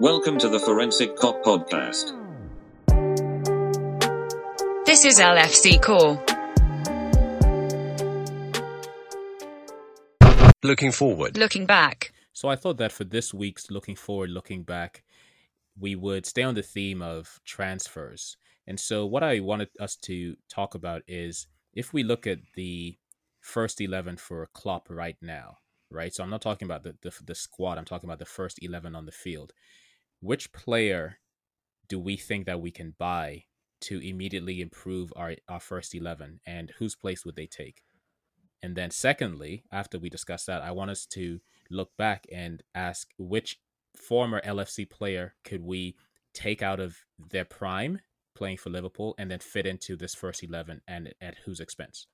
Welcome to the Forensic Kop Podcast. This is LFC Core. Looking forward. Looking back. So I thought that for this week's looking forward, looking back, we would stay on the theme of transfers. And so what I wanted us to talk about is if we look at the first 11 for Klopp right now, right? So I'm not talking about the, the, the squad, I'm talking about the first 11 on the field. Which player do we think that we can buy to immediately improve our, our first 11 and whose place would they take? And then, secondly, after we discuss that, I want us to look back and ask which former LFC player could we take out of their prime playing for Liverpool and then fit into this first 11 and at whose expense?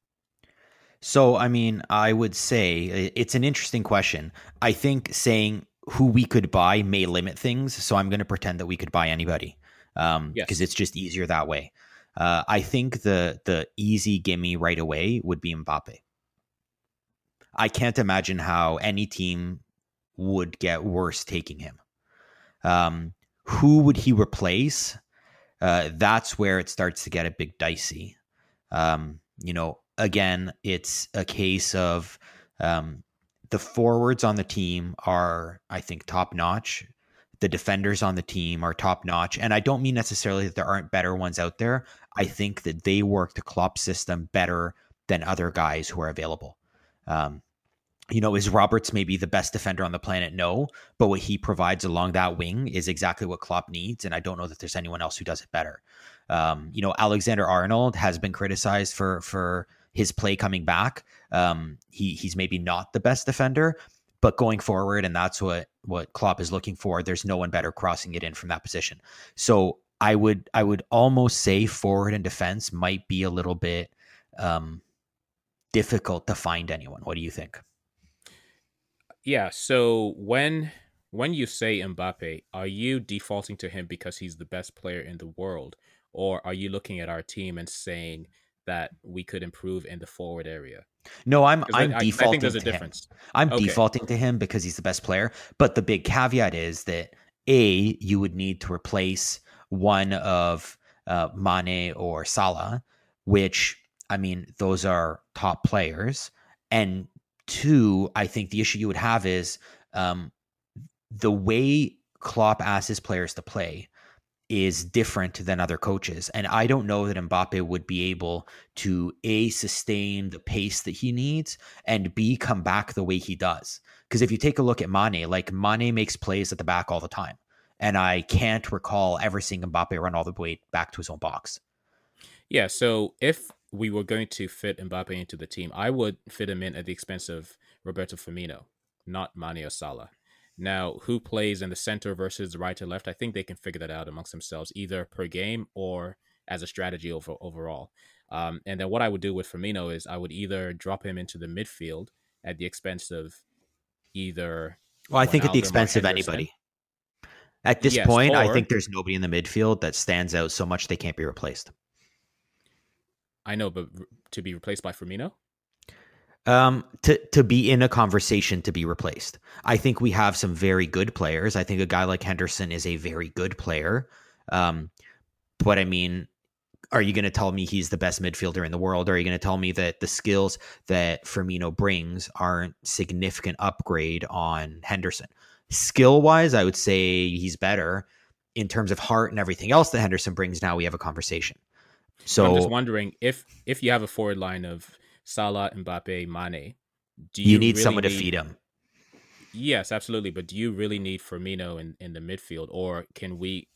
So, I mean, I would say it's an interesting question. I think saying who we could buy may limit things. So, I'm going to pretend that we could buy anybody because um, yes. it's just easier that way. Uh, I think the the easy gimme right away would be Mbappe. I can't imagine how any team would get worse taking him. Um, who would he replace? Uh, that's where it starts to get a bit dicey. Um, you know, again, it's a case of um, the forwards on the team are, I think, top notch. The defenders on the team are top notch. And I don't mean necessarily that there aren't better ones out there. I think that they work the Klopp system better than other guys who are available. Um, you know, is Roberts maybe the best defender on the planet? No, but what he provides along that wing is exactly what Klopp needs, and I don't know that there's anyone else who does it better. Um, you know, Alexander Arnold has been criticized for for his play coming back. Um, he he's maybe not the best defender, but going forward, and that's what what Klopp is looking for. There's no one better crossing it in from that position. So I would I would almost say forward and defense might be a little bit um, difficult to find anyone. What do you think? Yeah. So when when you say Mbappe, are you defaulting to him because he's the best player in the world, or are you looking at our team and saying that we could improve in the forward area? No, I'm I'm I, defaulting I think there's a to difference. him. I'm okay. defaulting to him because he's the best player. But the big caveat is that a you would need to replace one of uh, Mane or Salah, which I mean those are top players, and Two, I think the issue you would have is um, the way Klopp asks his players to play is different than other coaches. And I don't know that Mbappe would be able to A, sustain the pace that he needs, and B, come back the way he does. Because if you take a look at Mane, like Mane makes plays at the back all the time. And I can't recall ever seeing Mbappe run all the way back to his own box. Yeah. So if we were going to fit Mbappe into the team, I would fit him in at the expense of Roberto Firmino, not Mane or Salah. Now, who plays in the center versus right to left? I think they can figure that out amongst themselves, either per game or as a strategy over, overall. Um, and then what I would do with Firmino is I would either drop him into the midfield at the expense of either. Well, I think at the expense of anybody. At this yes, point, or, I think there's nobody in the midfield that stands out so much they can't be replaced. I know, but to be replaced by Firmino? Um, to to be in a conversation to be replaced. I think we have some very good players. I think a guy like Henderson is a very good player. Um, but I mean, are you going to tell me he's the best midfielder in the world? Or are you going to tell me that the skills that Firmino brings aren't significant upgrade on Henderson? Skill wise, I would say he's better. In terms of heart and everything else that Henderson brings, now we have a conversation. So I'm just wondering if if you have a forward line of Salah, Mbappe, Mane, do you, you need really someone need, to feed him? Yes, absolutely. But do you really need Firmino in, in the midfield, or can we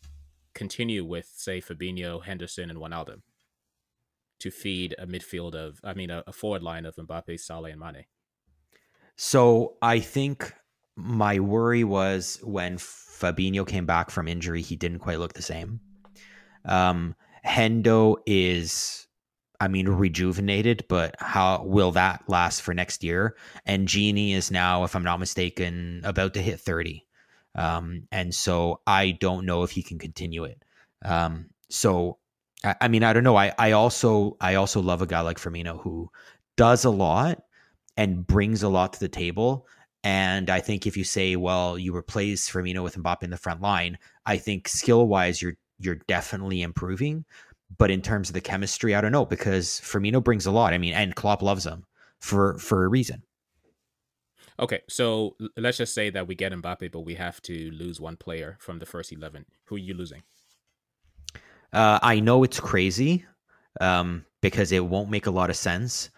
continue with say Fabinho, Henderson, and Wijnaldum to feed a midfield of I mean a, a forward line of Mbappe, Salah, and Mane? So I think my worry was when Fabinho came back from injury, he didn't quite look the same. Um, Hendo is, I mean, rejuvenated, but how will that last for next year? And Gini is now, if I'm not mistaken, about to hit 30. Um, and so I don't know if he can continue it. Um, so I, I mean, I don't know. I, I also I also love a guy like Firmino who does a lot and brings a lot to the table. And I think if you say, well, you replace Firmino with Mbappe in the front line, I think skill wise, you're you're definitely improving. But in terms of the chemistry, I don't know because Firmino brings a lot. I mean, and Klopp loves him for for a reason. Okay, so let's just say that we get Mbappe, but we have to lose one player from the first eleven. Who are you losing? Uh, I know it's crazy um, because it won't make a lot of sense,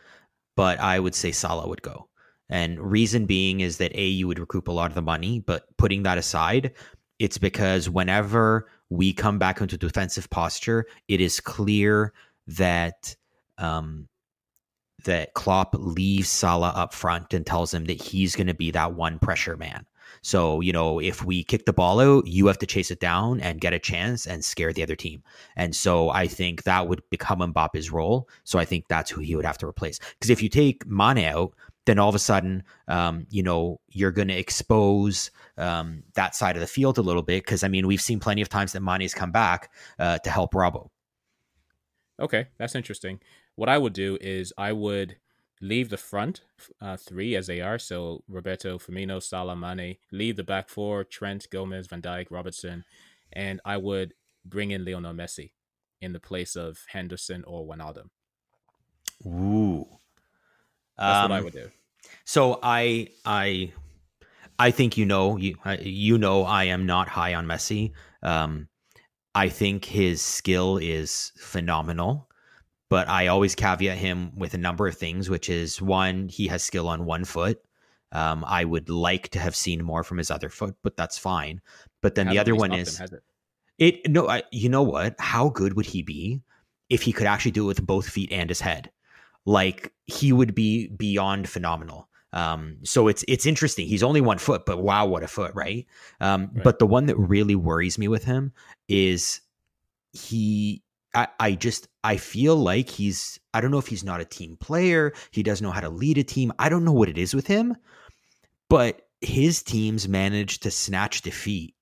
but I would say Salah would go. And reason being is that A, you would recoup a lot of the money, but putting that aside, it's because whenever we come back into defensive posture, it is clear that um, that Klopp leaves Salah up front and tells him that he's going to be that one pressure man. So, you know, if we kick the ball out, you have to chase it down and get a chance and scare the other team. And so I think that would become Mbappe's role. So I think that's who he would have to replace. Because if you take Mane out, then all of a sudden, um, you know, you're going to expose um, that side of the field a little bit. Because I mean, we've seen plenty of times that Mane's come back uh, to help Robbo. Okay, that's interesting. What I would do is I would leave the front uh, three as they are. So Roberto, Firmino, Salah, Mane. Leave the back four: Trent, Gomez, Van Dijk, Robertson, and I would bring in Lionel Messi in the place of Henderson or Wijnaldum. Ooh, that's um, what I um, would do. So I I I think you know you you know I am not high on Messi. Um, I think his skill is phenomenal but I always caveat him with a number of things, which is one, he has skill on one foot. Um, I would like to have seen more from his other foot, but that's fine. But then the other one is him, it? it? No, I, you know what? How good would he be if he could actually do it with both feet and his head? Like he would be beyond phenomenal. Um, so it's it's interesting. He's only one foot, but wow, what a foot, right? Um, right? But the one that really worries me with him is he I, I just I feel like he's I don't know if he's not a team player. He doesn't know how to lead a team. I don't know what it is with him, but his teams manage to snatch defeat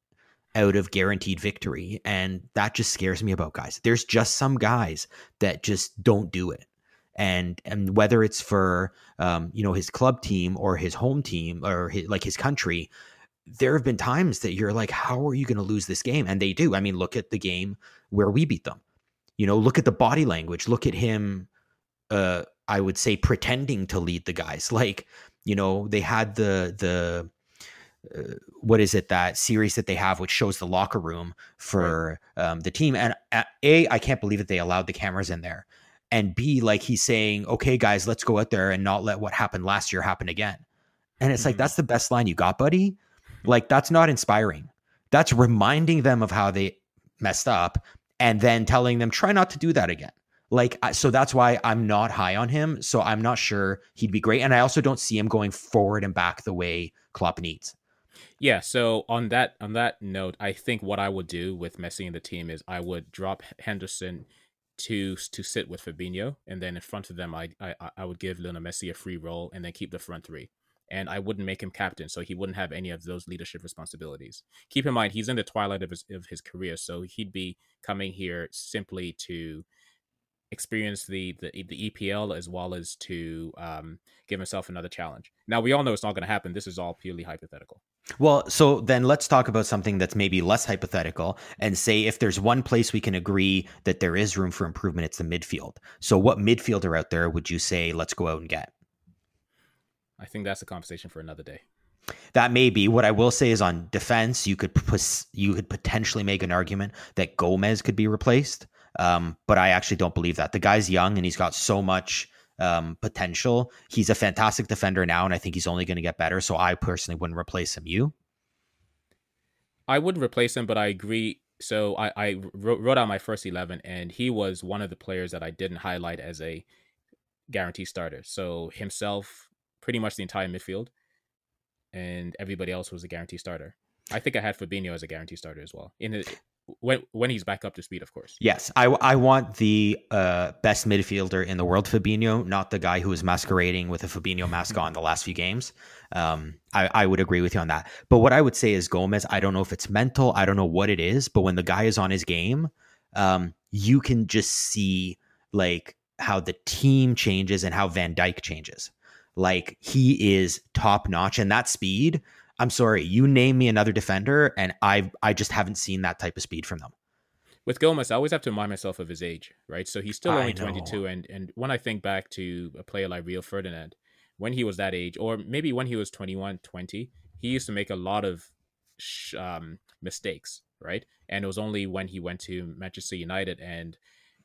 out of guaranteed victory, and that just scares me about guys. There's just some guys that just don't do it, and and whether it's for um, you know his club team or his home team or his, like his country, there have been times that you're like, how are you going to lose this game? And they do. I mean, look at the game where we beat them you know, look at the body language. Look at him. Uh, I would say pretending to lead the guys. Like, you know, they had the the uh, what is it that series that they have which shows the locker room for right. um, the team and uh, a i can't believe that they allowed the cameras in there and b like he's saying okay guys let's go out there and not let what happened last year happen again and it's mm-hmm. like that's the best line you got buddy like that's not inspiring that's reminding them of how they messed up and then telling them try not to do that again. Like so that's why I'm not high on him. So I'm not sure he'd be great, and I also don't see him going forward and back the way Klopp needs. Yeah. So on that on that note, I think what I would do with Messi in the team is I would drop Henderson to to sit with Fabinho, and then in front of them, I I, I would give Lionel Messi a free role, and then keep the front three and I wouldn't make him captain, so he wouldn't have any of those leadership responsibilities. Keep in mind, he's in the twilight of his of his career, so he'd be coming here simply to experience the the, the EPL as well as to um, give himself another challenge. Now we all know it's not going to happen. This is all purely hypothetical. Well, so then let's talk about something that's maybe less hypothetical and say if there's one place we can agree that there is room for improvement, it's the midfield. So, what midfielder out there would you say let's go out and get? I think that's a conversation for another day. That may be. What I will say is on defense, you could you could potentially make an argument that Gomez could be replaced, um, but I actually don't believe that. The guy's young and he's got so much um, potential. He's a fantastic defender now, and I think he's only going to get better. So I personally wouldn't replace him. You? I wouldn't replace him, but I agree. So I, I wrote, wrote out my first eleven, and he was one of the players that I didn't highlight as a guarantee starter. So himself, pretty much the entire midfield, and everybody else was a guarantee starter. I think I had Fabinho as a guarantee starter as well. In the, when when he's back up to speed, of course. Yes, I, I want the uh, best midfielder in the world, Fabinho, not the guy who is masquerading with a Fabinho mask on the last few games. Um, I, I would agree with you on that. But what I would say is Gomez. I don't know if it's mental. I don't know what it is. But when the guy is on his game, um, you can just see like how the team changes and how Van Dijk changes. like he is top notch and that speed. I'm sorry, you name me another defender, and I I just haven't seen that type of speed from them. With Gomez, I always have to remind myself of his age, right? So he's still only 22, and and when I think back to a player like Rio Ferdinand, when he was that age, or maybe when he was 21, 20, he used to make a lot of um, mistakes, right? And it was only when he went to Manchester United and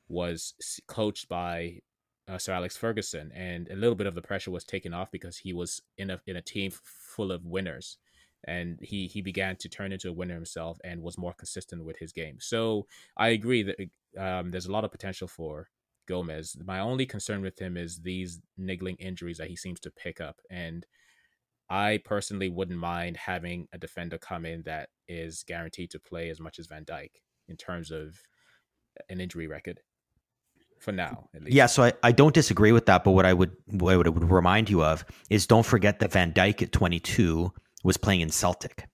was coached by uh, Sir Alex Ferguson, and a little bit of the pressure was taken off because he was in a in a team full of winners, and he he began to turn into a winner himself and was more consistent with his game. So I agree that um, there's a lot of potential for Gomez. My only concern with him is these niggling injuries that he seems to pick up, and I personally wouldn't mind having a defender come in that is guaranteed to play as much as Van Dijk in terms of an injury record for now. Yeah, so I, I don't disagree with that, but what I would what I would remind you of is don't forget that Van Dijk at 22 was playing in Celtic.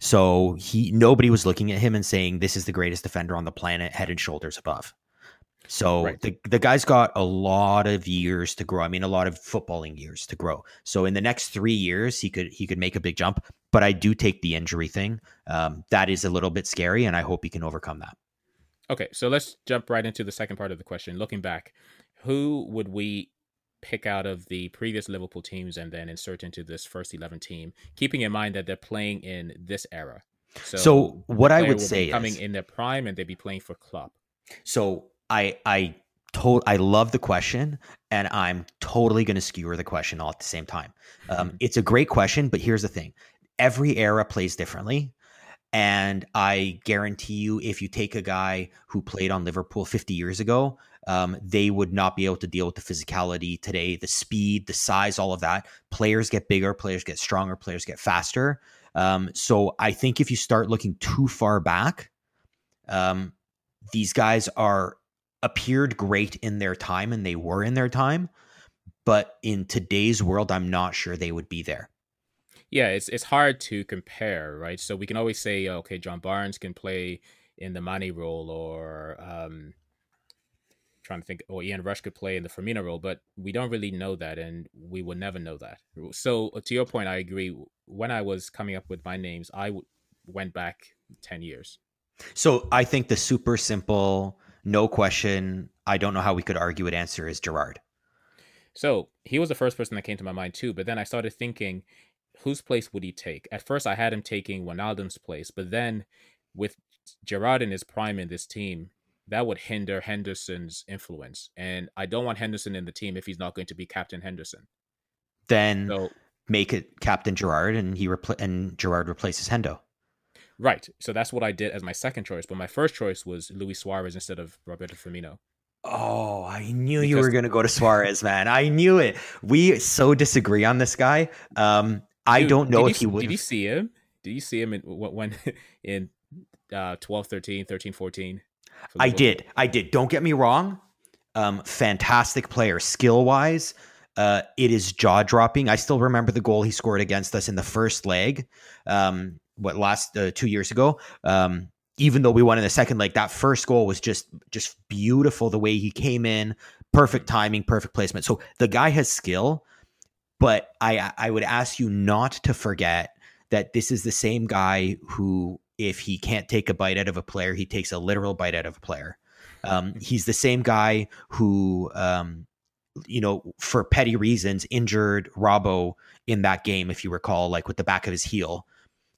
So he nobody was looking at him and saying this is the greatest defender on the planet, head and shoulders above. So right. the the guy's got a lot of years to grow. I mean, a lot of footballing years to grow. So in the next three years, he could he could make a big jump. But I do take the injury thing. Um, that is a little bit scary, and I hope he can overcome that. Okay, so let's jump right into the second part of the question. Looking back, who would we pick out of the previous Liverpool teams and then insert into this first 11 team, keeping in mind that they're playing in this era? So, so what I would say is coming is, in their prime and they'd be playing for club. So I I told I love the question and I'm totally going to skewer the question all at the same time. Um, mm-hmm. It's a great question, but here's the thing: every era plays differently. And I guarantee you, if you take a guy who played on Liverpool 50 years ago, um, they would not be able to deal with the physicality today, the speed, the size, all of that. Players get bigger, players get stronger, players get faster. Um, so I think if you start looking too far back, um, these guys are appeared great in their time and they were in their time, but in today's world, I'm not sure they would be there yeah, it's it's hard to compare, right? So we can always say, okay, John Barnes can play in the Mane role, or um, trying to think, or Ian Rush could play in the Firmino role, but we don't really know that, and we will never know that. So uh, to your point, I agree. When I was coming up with my names, I w- went back ten years. So I think the super simple, no question, I don't know how we could argue it answer is Gerrard. So he was the first person that came to my mind too. But then I started thinking whose place would he take? At first, I had him taking Wijnaldum's place, but then with Gerrard in his prime in this team, that would hinder Henderson's influence, and I don't want Henderson in the team if he's not going to be Captain Henderson. Then so, make it Captain Gerrard and he repl- and Gerrard replaces Hendo. Right. So that's what I did as my second choice, but my first choice was Luis Suarez instead of Roberto Firmino. Oh, I knew because- you were going to go to Suarez, man. I knew it. We so disagree on this guy. Um, I don't know if you, he would. Did you see him? Did you see him in when in uh 12 13 13 14 I did. I did. Don't get me wrong. Um fantastic player skill wise. Uh it is jaw dropping. I still remember the goal he scored against us in the first leg. Um what last uh, 2 years ago. Um even though we won in the second leg, that first goal was just just beautiful the way he came in, perfect timing, perfect placement. So the guy has skill. But I I would ask you not to forget that this is the same guy who, if he can't take a bite out of a player, he takes a literal bite out of a player. Um, he's the same guy who, um, you know, for petty reasons, injured Robbo in that game. If you recall, like with the back of his heel,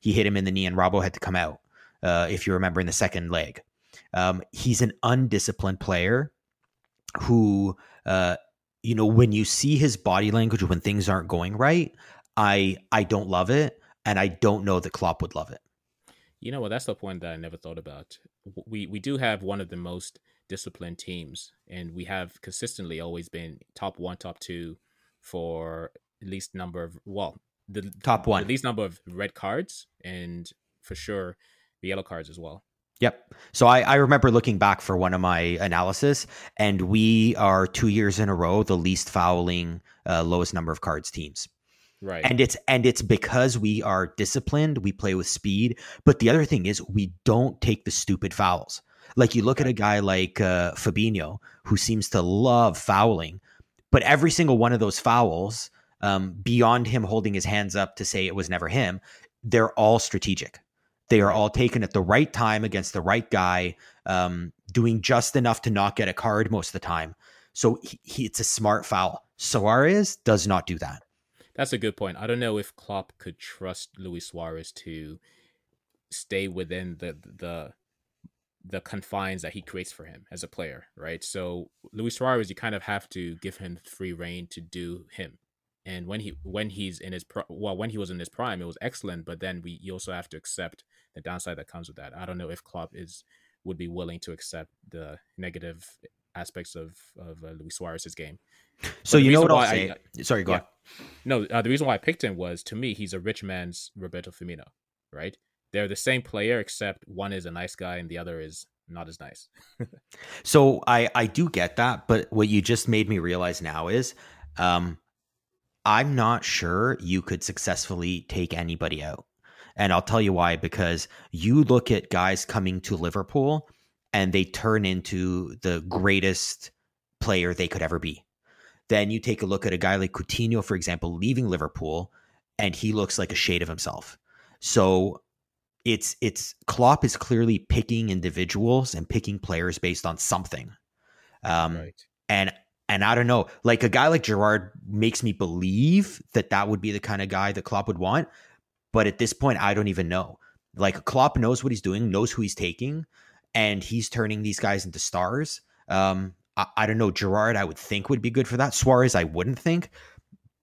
he hit him in the knee, and Robbo had to come out. Uh, if you remember in the second leg, um, he's an undisciplined player who uh, you know, when you see his body language when things aren't going right, I I don't love it, and I don't know that Klopp would love it. You know what? That's the point that I never thought about. We we do have one of the most disciplined teams, and we have consistently always been top one, top two for least number of well, the top one, least number of red cards, and for sure the yellow cards as well. Yep. So I, I remember looking back for one of my analysis, and we are two years in a row the least fouling, uh, lowest number of cards teams. Right. And it's and it's because we are disciplined, we play with speed. But the other thing is we don't take the stupid fouls. Like you look at a guy like uh, Fabinho, who seems to love fouling, But every single one of those fouls, um, beyond him holding his hands up to say it was never him, they're all strategic. They are all taken at the right time against the right guy, um, doing just enough to not get a card most of the time. So he, he, it's a smart foul. Suarez does not do that. That's a good point. I don't know if Klopp could trust Luis Suarez to stay within the the the confines that he creates for him as a player, right? So Luis Suarez, you kind of have to give him free reign to do him. And when he when he's in his pro- well, when he was in his prime, it was excellent. But then we you also have to accept the downside that comes with that. I don't know if Klopp is would be willing to accept the negative aspects of of uh, Luis Suarez's game. So you know what I'll say? I, Sorry, go yeah. on. No, uh, the reason why I picked him was to me he's a rich man's Roberto Firmino, right? they're the same player except one is a nice guy and the other is not as nice. so I I do get that, but what you just made me realize now is um I'm not sure you could successfully take anybody out. And I'll tell you why because you look at guys coming to Liverpool and they turn into the greatest player they could ever be. Then you take a look at a guy like Coutinho for example leaving Liverpool and he looks like a shade of himself. So it's it's Klopp is clearly picking individuals and picking players based on something. Um, right. And and I don't know, like a guy like Gerrard makes me believe that that would be the kind of guy that Klopp would want. But at this point, I don't even know. Like Klopp knows what he's doing, knows who he's taking, and he's turning these guys into stars. Um, I, I don't know. Gerrard, I would think would be good for that. Suarez, I wouldn't think.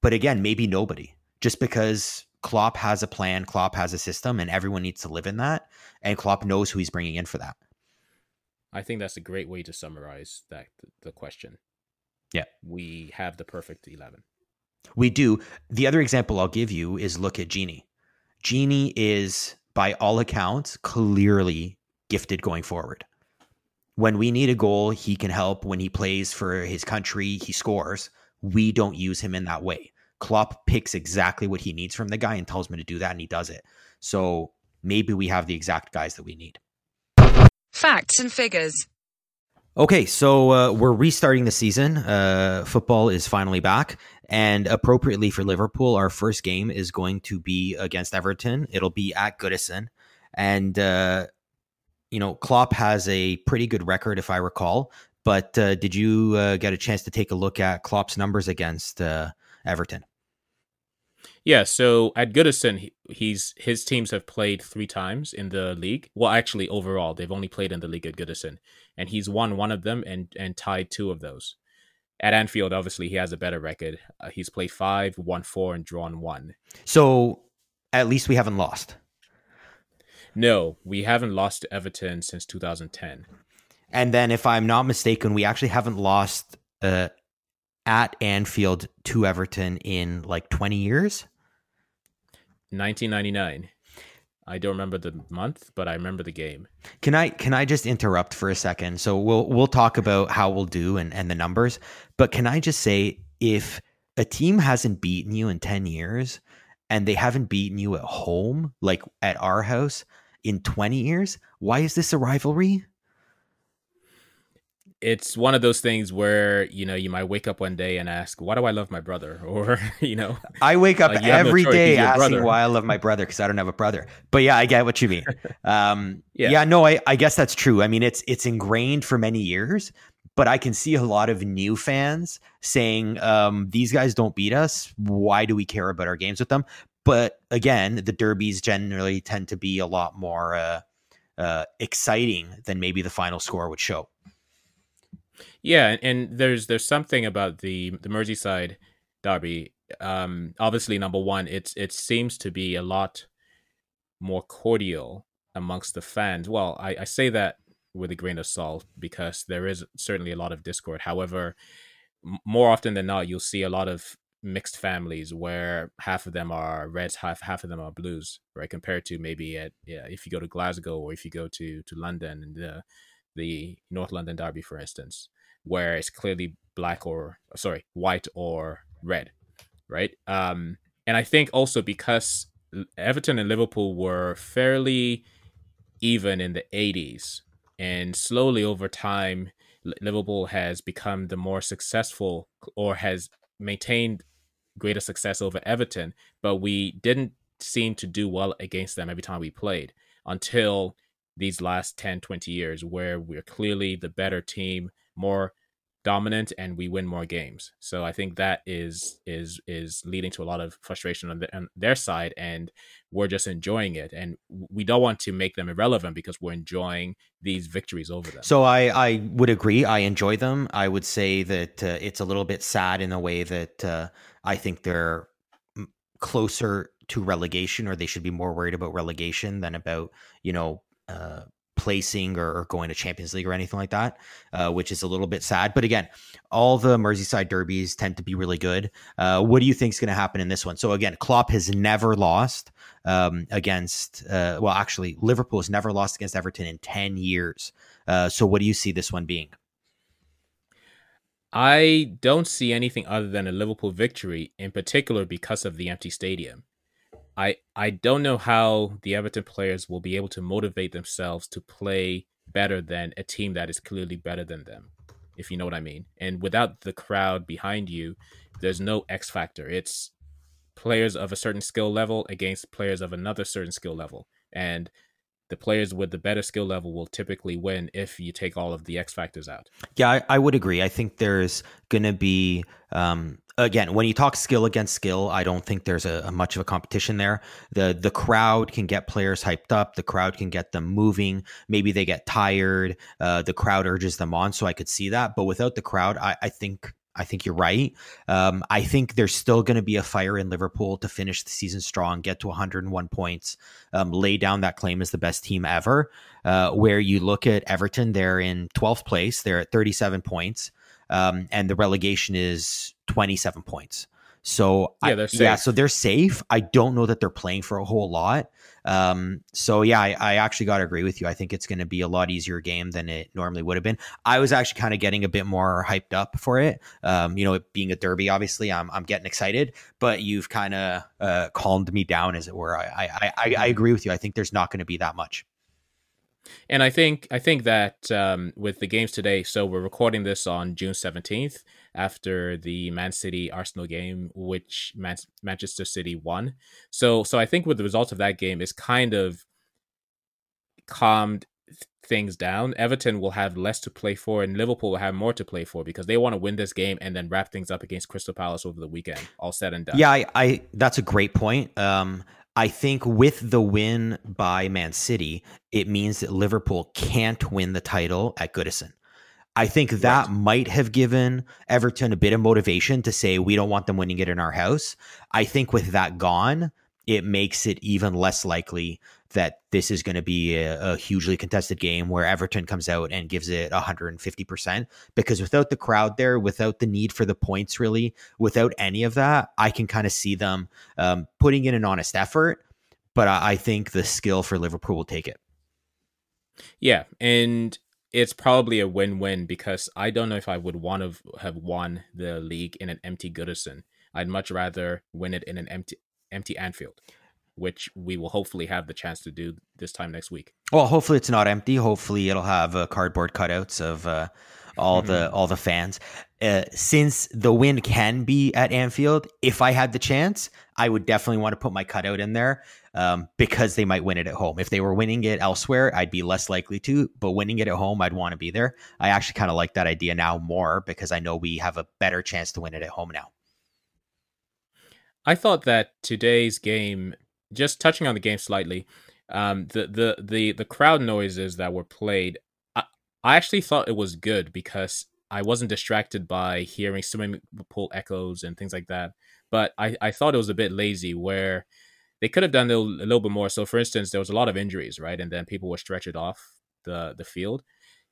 But again, maybe nobody. Just because Klopp has a plan, Klopp has a system, and everyone needs to live in that. And Klopp knows who he's bringing in for that. I think that's a great way to summarize that the question. Yeah, we have the perfect eleven. We do. The other example I'll give you is look at Gini. Gini is, by all accounts, clearly gifted going forward. When we need a goal, he can help. When he plays for his country, he scores. We don't use him in that way. Klopp picks exactly what he needs from the guy and tells him to do that, and he does it. So maybe we have the exact guys that we need. Facts and figures. Okay, so uh, we're restarting the season. Uh, football is finally back, and appropriately for Liverpool, our first game is going to be against Everton. It'll be at Goodison, and uh, you know Klopp has a pretty good record, if I recall. But uh, did you uh, get a chance to take a look at Klopp's numbers against uh, Everton? Yeah, so at Goodison, he, he's his teams have played three times in the league. Well, actually, overall, they've only played in the league at Goodison, and he's won one of them and and tied two of those. At Anfield, obviously, he has a better record. Uh, he's played five, won four, and drawn one. So, at least we haven't lost. No, we haven't lost to Everton since 2010. And then, if I'm not mistaken, we actually haven't lost uh, at Anfield to Everton in like 20 years? 1999. I don't remember the month, but I remember the game. Can I can I just interrupt for a second? So we'll we'll talk about how we'll do and, and the numbers, but can I just say if a team hasn't beaten you in 10 years and they haven't beaten you at home, like at our house, in 20 years, why is this a rivalry? it's one of those things where you know you might wake up one day and ask why do i love my brother? Or you know i wake up like, every no day asking brother. why i love my brother because i don't have a brother. But yeah i get what you mean. Um, yeah. yeah no I, I guess that's true. I mean it's it's ingrained for many years but i can see a lot of new fans saying um, these guys don't beat us. Why do we care about our games with them but again the derbies generally tend to be a lot more uh, uh, exciting than maybe the final score would show yeah, and there's there's something about the the Merseyside derby. Um, obviously, number one, it's it seems to be a lot more cordial amongst the fans. Well, I, I say that with a grain of salt because there is certainly a lot of discord. However, m- more often than not, you'll see a lot of mixed families where half of them are reds, half half of them are blues, right? Compared to maybe at yeah, if you go to Glasgow or if you go to to London and the the North London Derby, for instance, where it's clearly black or sorry, white or red, right? Um, and I think also because Everton and Liverpool were fairly even in the 80s, and slowly over time, Liverpool has become the more successful or has maintained greater success over Everton, but we didn't seem to do well against them every time we played until these last 10, 20 years, where we're clearly the better team, more dominant and we win more games. So I think that is is is leading to a lot of frustration on, the, on, their side, and we're just enjoying it. And we don't want to make them irrelevant because we're enjoying these victories over them. So I I would agree. I enjoy them. I would say that uh, it's a little bit sad in a way that uh, I think they're closer to relegation, or they should be more worried about relegation than about you know. Uh, placing or, or, going to Champions League or anything like that, uh, which is a little bit sad. But again, all the Merseyside derbies tend to be really good. Uh, what do you think is going to happen in this one? So again, Klopp has never lost um, against. Uh, well, actually, Liverpool has never lost against Everton in ten years. Uh, so what do you see this one being? I don't see anything other than a Liverpool victory, in particular because of the empty stadium. I I don't know how the Everton players will be able to motivate themselves to play better than a team that is clearly better than them, if you know what I mean. And without the crowd behind you, there's no X factor. It's players of a certain skill level against players of another certain skill level. And the players with the better skill level will typically win if you take all of the X factors out. Yeah, I, I would agree. I think there's going to be um, again, when you talk skill against skill, I don't think there's a, a, much of a competition there. The the crowd can get players hyped up. The crowd can get them moving. Maybe they get tired. Uh, the crowd urges them on. So I could see that. But without the crowd, I, I think I think you're right. Um, I think there's still going to be a fire in Liverpool to finish the season strong, get to 101 points, um, lay down that claim as the best team ever. Uh, where you look at Everton, they're in 12th place, they're at 37 points, um, and the relegation is 27 points. So yeah, they're safe. yeah, so they're safe. I don't know that they're playing for a whole lot. Um, so yeah, I, I actually got to agree with you. I think it's going to be a lot easier game than it normally would have been. I was actually kind of getting a bit more hyped up for it. Um, you know, it being a derby, obviously, I'm I'm getting excited. But you've kind of uh, calmed me down, as it were. I I, I I agree with you. I think there's not going to be that much. And I think I think that um, with the games today, so we're recording this on June seventeenth after the Man City Arsenal game, which Man- Manchester City won. So so I think with the result of that game is kind of calmed things down. Everton will have less to play for, and Liverpool will have more to play for because they want to win this game and then wrap things up against Crystal Palace over the weekend. All said and done. Yeah, I, I that's a great point. Um, I think with the win by Man City, it means that Liverpool can't win the title at Goodison. I think that right. might have given Everton a bit of motivation to say we don't want them winning it in our house. I think with that gone, it makes it even less likely that this is going to be a, a, hugely contested game where Everton comes out and gives it 150%. Because without the crowd there, without the need for the points, really, without any of that, I can kind of see them um, putting in an honest effort. But I, I think the skill for Liverpool will take it. Yeah. And it's probably a win-win because I don't know if I would want to have won the league in an empty Goodison. I'd much rather win it in an empty empty Anfield which we will hopefully have the chance to do this time next week. Well, hopefully it's not empty. Hopefully it'll have uh, cardboard cutouts of uh, all mm-hmm. the all the fans. Uh, since the win can be at Anfield, if I had the chance, I would definitely want to put my cutout in there um, because they might win it at home. If they were winning it elsewhere, I'd be less likely to. But winning it at home, I'd want to be there. I actually kind of like that idea now more because I know we have a better chance to win it at home now. I thought that today's game just touching on the game slightly, um, the the the the crowd noises that were played, I, I actually thought it was good because I wasn't distracted by hearing swimming pool echoes and things like that. But I, I thought it was a bit lazy where they could have done a little, bit more. So, for instance, there was a lot of injuries, right? And then people were stretched off the the field.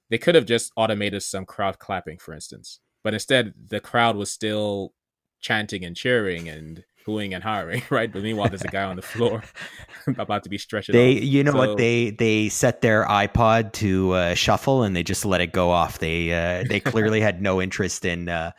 They could have just automated some crowd clapping, for instance. But instead, the crowd was still chanting and cheering and hooing and hiring, right? But meanwhile, there's a guy on the floor about to be stretched. They, off. you know so, what? They they set their iPod to uh, shuffle and they just let it go off. They uh, they clearly had no interest in. Uh,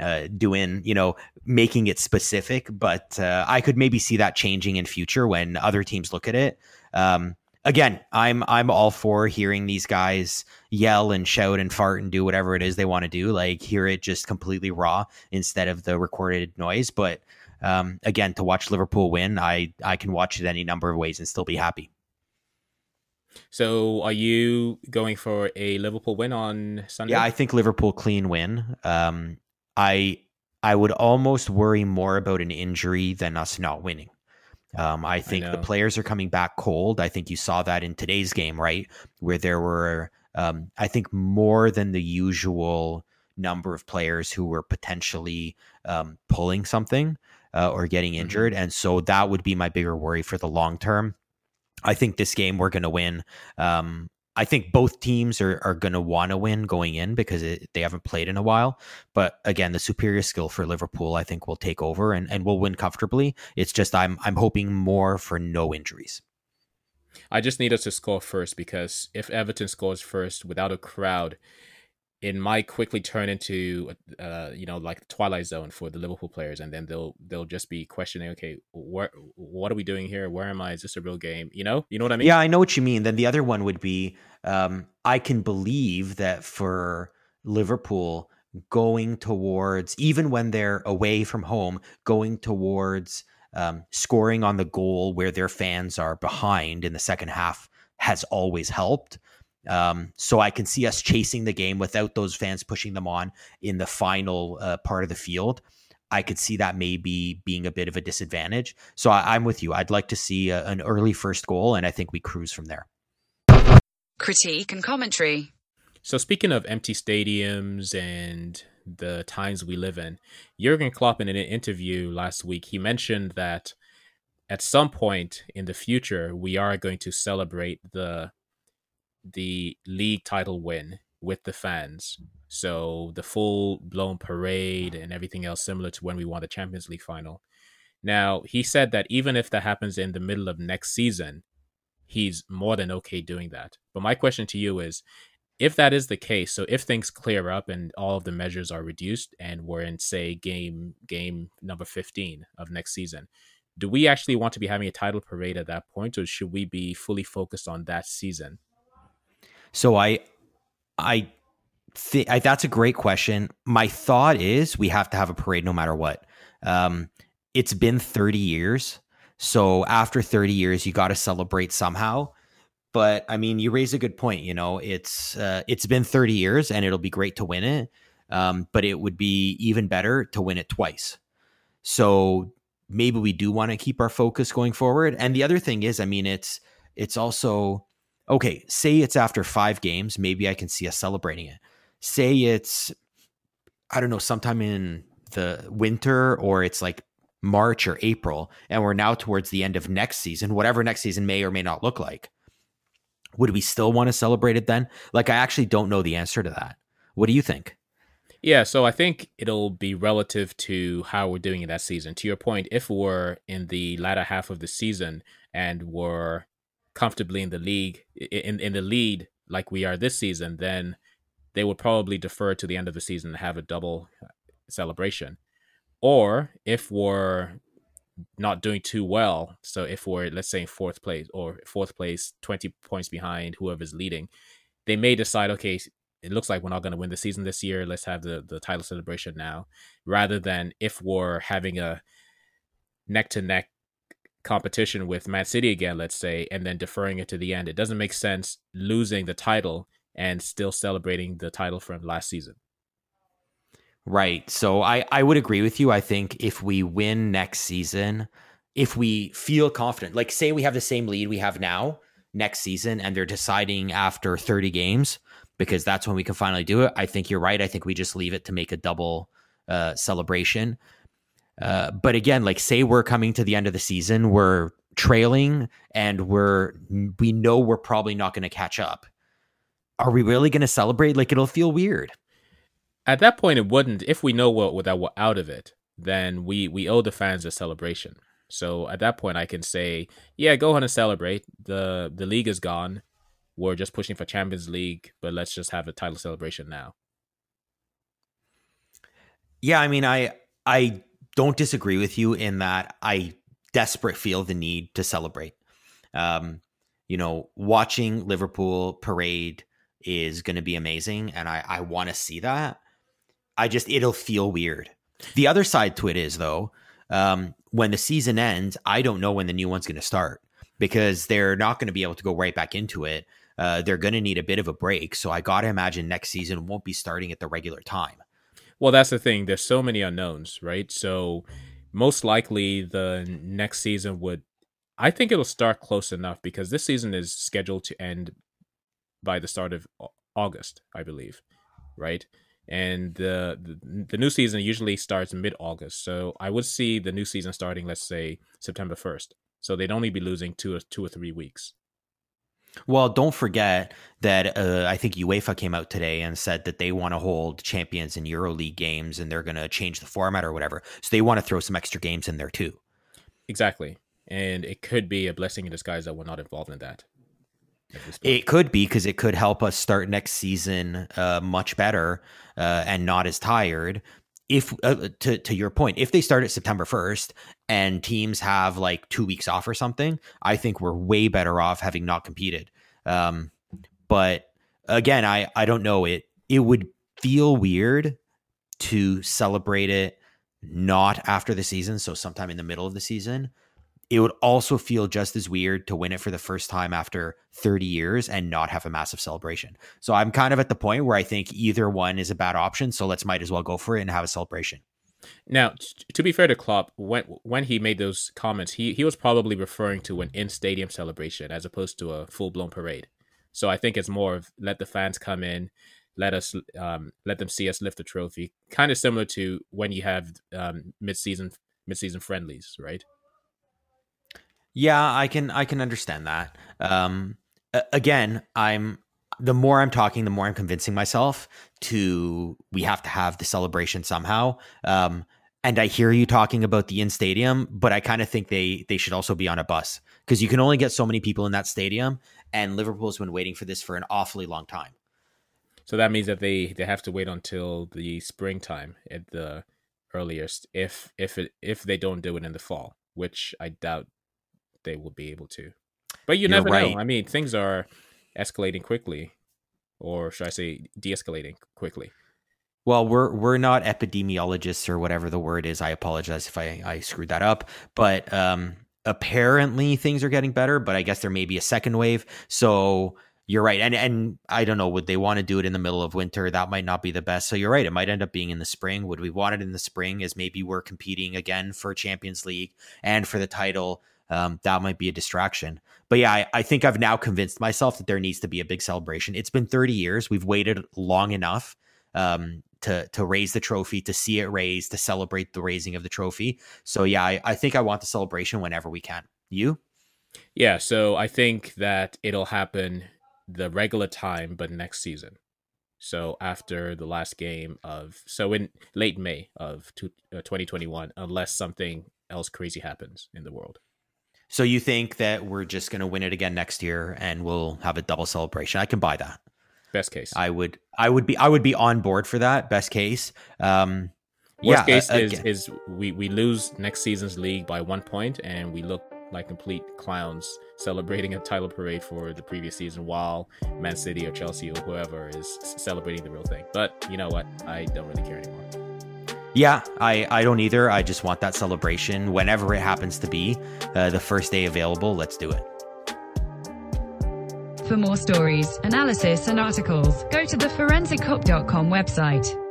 uh, doing you know making it specific but uh, i could maybe see that changing in future when other teams look at it um, again, I'm I'm all for hearing these guys yell and shout and fart and do whatever it is they want to do. Like hear it just completely raw instead of the recorded noise. But um, again, to watch Liverpool win, I I can watch it any number of ways and still be happy. So, are you going for a Liverpool win on Sunday? Yeah, I think Liverpool clean win. Um, I I would almost worry more about an injury than us not winning. Um, I think I the players are coming back cold. I think you saw that in today's game, right? Where there were, um, I think, more than the usual number of players who were potentially um, pulling something uh, or getting mm-hmm. injured. And so that would be my bigger worry for the long term. I think this game we're going to win. Um, I think both teams are, are going to want to win going in because it, they haven't played in a while. But again, the superior skill for Liverpool, I think, will take over and, and will win comfortably. It's just I'm I'm hoping more for no injuries. I just need us to score first because if Everton scores first without a crowd, it might quickly turn into uh, you know like twilight zone for the liverpool players and then they'll they'll just be questioning okay what what are we doing here? Where am i? Is this a real game? You know? You know what i mean? Yeah i know what you mean. Then the other one would be um, i can believe that for liverpool going towards even when they're away from home going towards um, scoring on the goal where their fans are behind in the second half has always helped um, so I can see us chasing the game without those fans pushing them on in the final uh, part of the field. I could see that maybe being a bit of a disadvantage. So I, am with you. I'd like to see a, an early first goal, and I think we cruise from there. Critique and commentary. So speaking of empty stadiums and the times we live in, Jurgen Klopp in an interview last week he mentioned that at some point in the future we are going to celebrate the the league title win with the fans. So the full blown parade and everything else similar to when we won the Champions League final. Now, he said that even if that happens in the middle of next season, he's more than okay doing that. But my question to you is if that is the case, so if things clear up and all of the measures are reduced and we're in say game game number 15 of next season, do we actually want to be having a title parade at that point or should we be fully focused on that season? So I, I think that's a great question. My thought is we have to have a parade no matter what. Um, it's been 30 years. So after 30 years, you got to celebrate somehow. But I mean, you raise a good point. You know, it's uh, it's been 30 years, and it'll be great to win it. Um, but it would be even better to win it twice. So maybe we do want to keep our focus going forward. And the other thing is, I mean, it's it's also okay, say it's after five games, maybe I can see us celebrating it. Say it's, I don't know, sometime in the winter or it's like March or April, and we're now towards the end of next season, whatever next season may or may not look like. Would we still want to celebrate it then? Like, I actually don't know the answer to that. What do you think? Yeah, so I think it'll be relative to how we're doing in that season. To your point, if we're in the latter half of the season and we're comfortably in the league in in the lead like we are this season, then they would probably defer to the end of the season and have a double uh, celebration. Or if we're not doing too well, so if we're let's say in fourth place or fourth place, twenty points behind whoever's leading, they may decide, okay, it looks like we're not going to win the season this year. Let's have the the title celebration now, rather than if we're having a neck to neck competition with Man City again, let's say, and then deferring it to the end. It doesn't make sense losing the title and still celebrating the title from last season. Right. So I, I would agree with you. I think if we win next season, if we feel confident, like say we have the same lead we have now next season and they're deciding after 30 games, because that's when we can finally do it. I think you're right. I think we just leave it to make a double uh, celebration. Uh, but again, like say we're coming to the end of the season, we're trailing and we're we know we're probably not going to catch up. Are we really going to celebrate? Like it'll feel weird. At that point, it wouldn't. If we know what that we're out of it, then we we owe the fans a celebration. So at that point, I can say, yeah, go ahead and celebrate. the The league is gone. We're just pushing for Champions League, but let's just have a title celebration now. Yeah, I mean, I I don't disagree with you in that I desperate feel the need to celebrate. Um, you know, watching Liverpool parade is going to be amazing, and I I want to see that. I just it'll feel weird. The other side to it is though, um, when the season ends, I don't know when the new one's going to start because they're not going to be able to go right back into it. Uh, they're going to need a bit of a break. So I got to imagine next season won't be starting at the regular time. Well, that's the thing. There's so many unknowns, right? So most likely the next season would I think it'll start close enough because this season is scheduled to end by the start of August, I believe, right? And the, the, the new season usually starts mid August, so I would see the new season starting, let's say September first. So they'd only be losing two or two or three weeks. Well, don't forget that uh, I think UEFA came out today and said that they want to hold Champions and EuroLeague games, and they're going to change the format or whatever. So they want to throw some extra games in there too. Exactly, and it could be a blessing in disguise that we're not involved in that. It could be because it could help us start next season uh, much better uh, and not as tired. If uh, to to your point, if they start at September first and teams have like two weeks off or something, I think we're way better off having not competed. Um, but again, I I don't know it. It would feel weird to celebrate it not after the season, so sometime in the middle of the season it would also feel just as weird to win it for the first time after 30 years and not have a massive celebration. So I'm kind of at the point where I think either one is a bad option. So let's might as well go for it and have a celebration. Now, to be fair to Klopp, when when he made those comments, he he was probably referring to an in stadium celebration as opposed to a full blown parade. So I think it's more of let the fans come in, let us um, let them see us lift the trophy, kind of similar to when you have um, mid season mid season friendlies, right? Yeah, I can I can understand that. Um, again, I'm the more I'm talking, the more I'm convincing myself to we have to have the celebration somehow. Um, and I hear you talking about the in stadium, but I kind of think they they should also be on a bus because you can only get so many people in that stadium, and Liverpool's been waiting for this for an awfully long time. So that means that they they have to wait until the springtime at the earliest, if if it if they don't do it in the fall, which I doubt they will be able to. But you You're never right. know. I mean, things are escalating quickly, or should I say, de-escalating quickly. Well, we're we're not epidemiologists or whatever the word is. I apologize if I, I screwed that up. But um, apparently things are getting better. But I guess there may be a second wave. So you're right. And and I don't know, would they want to do it in the middle of winter? That might not be the best. So you're right. It might end up being in the spring. Would we want it in the spring as maybe we're competing again for Champions League and for the title? Um, that might be a distraction. But yeah, I, I, think I've now convinced myself that there needs to be a big celebration. It's been 30 years. We've waited long enough um, to to raise the trophy, to see it raised, to celebrate the raising of the trophy. So yeah, I, I think I want the celebration whenever we can. You? Yeah, so I think that it'll happen the regular time, but next season. So after the last game of so in late May of two, uh, 2021, unless something else crazy happens in the world. So you think that we're just going to win it again next year and we'll have a double celebration? I can buy that. Best case. I would I would be I would be on board for that. Best case. Um Worst yeah, case uh, is is we we lose next season's league by 1 point and we look like complete clowns celebrating a title parade for the previous season while Man City or Chelsea or whoever is celebrating the real thing. But you know what? I don't really care anymore. Yeah, I, I don't either. I just want that celebration whenever it happens to be. Uh, the first day available, let's do it. For more stories, analysis, and articles, go to the forensickop.com website.